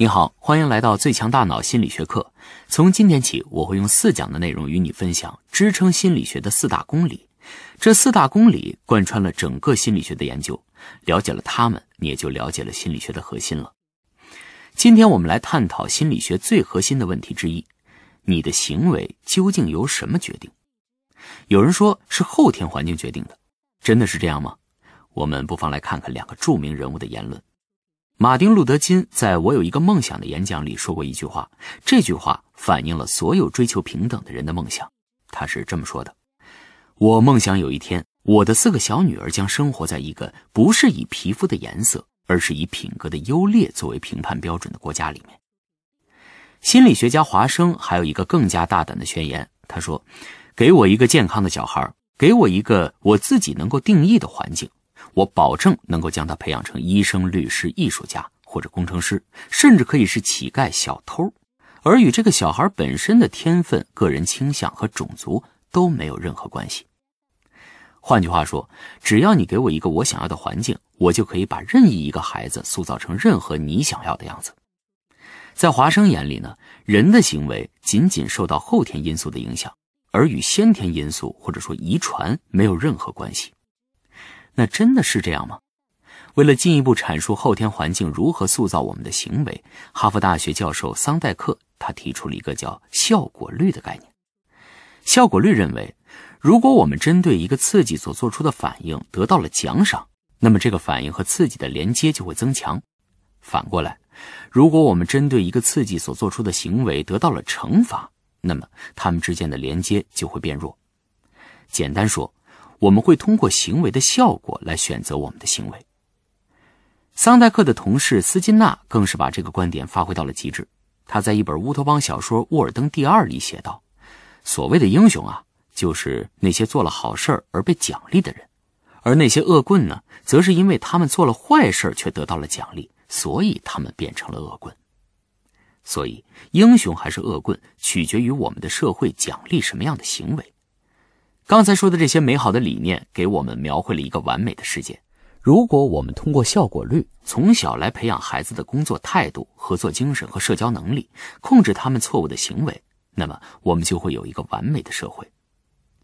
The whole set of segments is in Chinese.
你好，欢迎来到最强大脑心理学课。从今天起，我会用四讲的内容与你分享支撑心理学的四大公理。这四大公理贯穿了整个心理学的研究，了解了它们，你也就了解了心理学的核心了。今天我们来探讨心理学最核心的问题之一：你的行为究竟由什么决定？有人说是后天环境决定的，真的是这样吗？我们不妨来看看两个著名人物的言论。马丁·路德·金在我有一个梦想的演讲里说过一句话，这句话反映了所有追求平等的人的梦想。他是这么说的：“我梦想有一天，我的四个小女儿将生活在一个不是以皮肤的颜色，而是以品格的优劣作为评判标准的国家里面。”心理学家华生还有一个更加大胆的宣言，他说：“给我一个健康的小孩，给我一个我自己能够定义的环境。”我保证能够将他培养成医生、律师、艺术家或者工程师，甚至可以是乞丐、小偷，而与这个小孩本身的天分、个人倾向和种族都没有任何关系。换句话说，只要你给我一个我想要的环境，我就可以把任意一个孩子塑造成任何你想要的样子。在华生眼里呢，人的行为仅仅受到后天因素的影响，而与先天因素或者说遗传没有任何关系。那真的是这样吗？为了进一步阐述后天环境如何塑造我们的行为，哈佛大学教授桑代克他提出了一个叫效果律的概念。效果律认为，如果我们针对一个刺激所做出的反应得到了奖赏，那么这个反应和刺激的连接就会增强；反过来，如果我们针对一个刺激所做出的行为得到了惩罚，那么它们之间的连接就会变弱。简单说。我们会通过行为的效果来选择我们的行为。桑代克的同事斯金纳更是把这个观点发挥到了极致。他在一本乌托邦小说《沃尔登第二》里写道：“所谓的英雄啊，就是那些做了好事而被奖励的人；而那些恶棍呢，则是因为他们做了坏事却得到了奖励，所以他们变成了恶棍。所以，英雄还是恶棍，取决于我们的社会奖励什么样的行为。”刚才说的这些美好的理念，给我们描绘了一个完美的世界。如果我们通过效果率从小来培养孩子的工作态度、合作精神和社交能力，控制他们错误的行为，那么我们就会有一个完美的社会。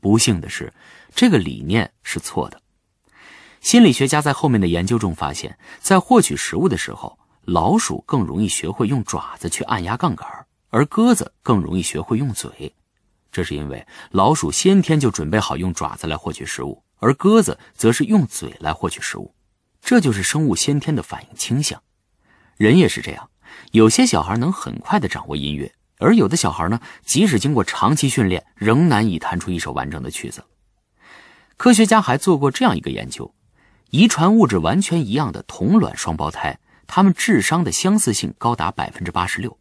不幸的是，这个理念是错的。心理学家在后面的研究中发现，在获取食物的时候，老鼠更容易学会用爪子去按压杠杆，而鸽子更容易学会用嘴。这是因为老鼠先天就准备好用爪子来获取食物，而鸽子则是用嘴来获取食物，这就是生物先天的反应倾向。人也是这样，有些小孩能很快的掌握音乐，而有的小孩呢，即使经过长期训练，仍难以弹出一首完整的曲子。科学家还做过这样一个研究：遗传物质完全一样的同卵双胞胎，他们智商的相似性高达百分之八十六。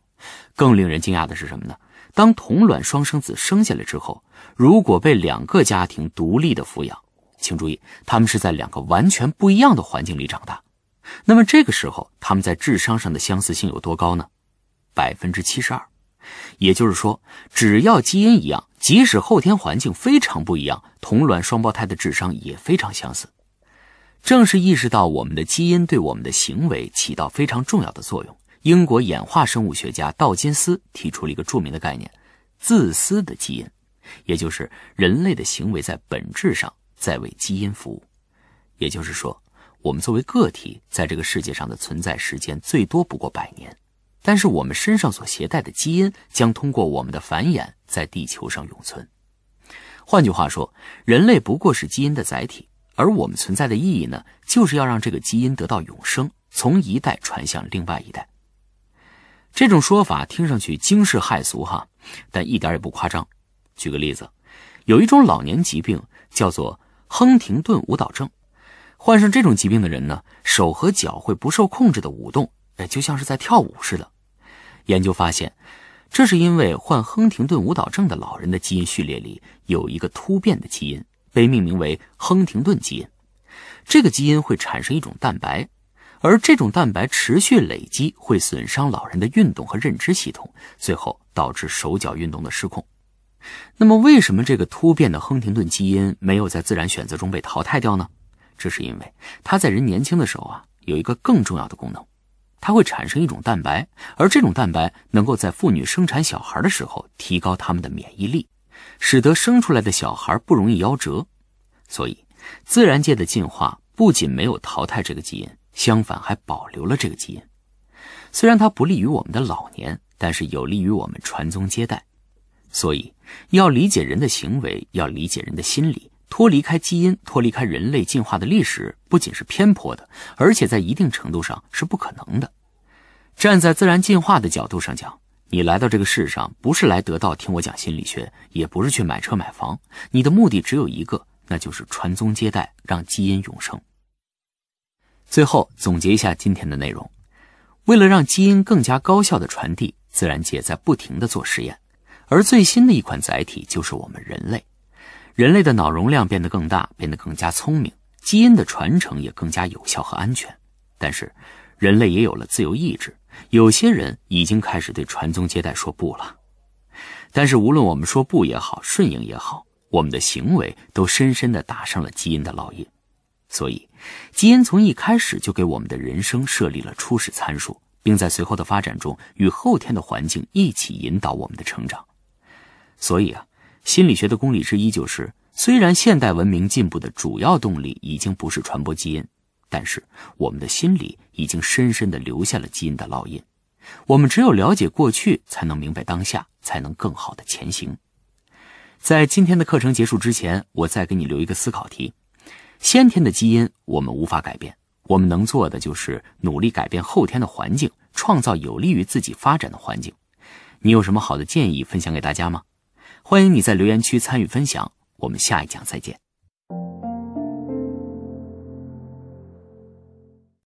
更令人惊讶的是什么呢？当同卵双生子生下来之后，如果被两个家庭独立的抚养，请注意，他们是在两个完全不一样的环境里长大，那么这个时候他们在智商上的相似性有多高呢？百分之七十二。也就是说，只要基因一样，即使后天环境非常不一样，同卵双胞胎的智商也非常相似。正是意识到我们的基因对我们的行为起到非常重要的作用。英国演化生物学家道金斯提出了一个著名的概念——自私的基因，也就是人类的行为在本质上在为基因服务。也就是说，我们作为个体在这个世界上的存在时间最多不过百年，但是我们身上所携带的基因将通过我们的繁衍在地球上永存。换句话说，人类不过是基因的载体，而我们存在的意义呢，就是要让这个基因得到永生，从一代传向另外一代。这种说法听上去惊世骇俗哈，但一点也不夸张。举个例子，有一种老年疾病叫做亨廷顿舞蹈症，患上这种疾病的人呢，手和脚会不受控制的舞动，哎，就像是在跳舞似的。研究发现，这是因为患亨廷顿舞蹈症的老人的基因序列里有一个突变的基因，被命名为亨廷顿基因。这个基因会产生一种蛋白。而这种蛋白持续累积会损伤老人的运动和认知系统，最后导致手脚运动的失控。那么，为什么这个突变的亨廷顿基因没有在自然选择中被淘汰掉呢？这是因为它在人年轻的时候啊，有一个更重要的功能，它会产生一种蛋白，而这种蛋白能够在妇女生产小孩的时候提高他们的免疫力，使得生出来的小孩不容易夭折。所以，自然界的进化不仅没有淘汰这个基因，相反还保留了这个基因。虽然它不利于我们的老年，但是有利于我们传宗接代。所以，要理解人的行为，要理解人的心理，脱离开基因，脱离开人类进化的历史，不仅是偏颇的，而且在一定程度上是不可能的。站在自然进化的角度上讲，你来到这个世上，不是来得到听我讲心理学，也不是去买车买房，你的目的只有一个，那就是传宗接代，让基因永生。最后总结一下今天的内容：为了让基因更加高效的传递，自然界在不停的做实验。而最新的一款载体就是我们人类，人类的脑容量变得更大，变得更加聪明，基因的传承也更加有效和安全。但是，人类也有了自由意志，有些人已经开始对传宗接代说不了。但是，无论我们说不也好，顺应也好，我们的行为都深深的打上了基因的烙印。所以，基因从一开始就给我们的人生设立了初始参数，并在随后的发展中与后天的环境一起引导我们的成长。所以啊，心理学的公理之一就是：虽然现代文明进步的主要动力已经不是传播基因，但是我们的心里已经深深的留下了基因的烙印。我们只有了解过去，才能明白当下，才能更好的前行。在今天的课程结束之前，我再给你留一个思考题：先天的基因我们无法改变，我们能做的就是努力改变后天的环境，创造有利于自己发展的环境。你有什么好的建议分享给大家吗？欢迎你在留言区参与分享，我们下一讲再见。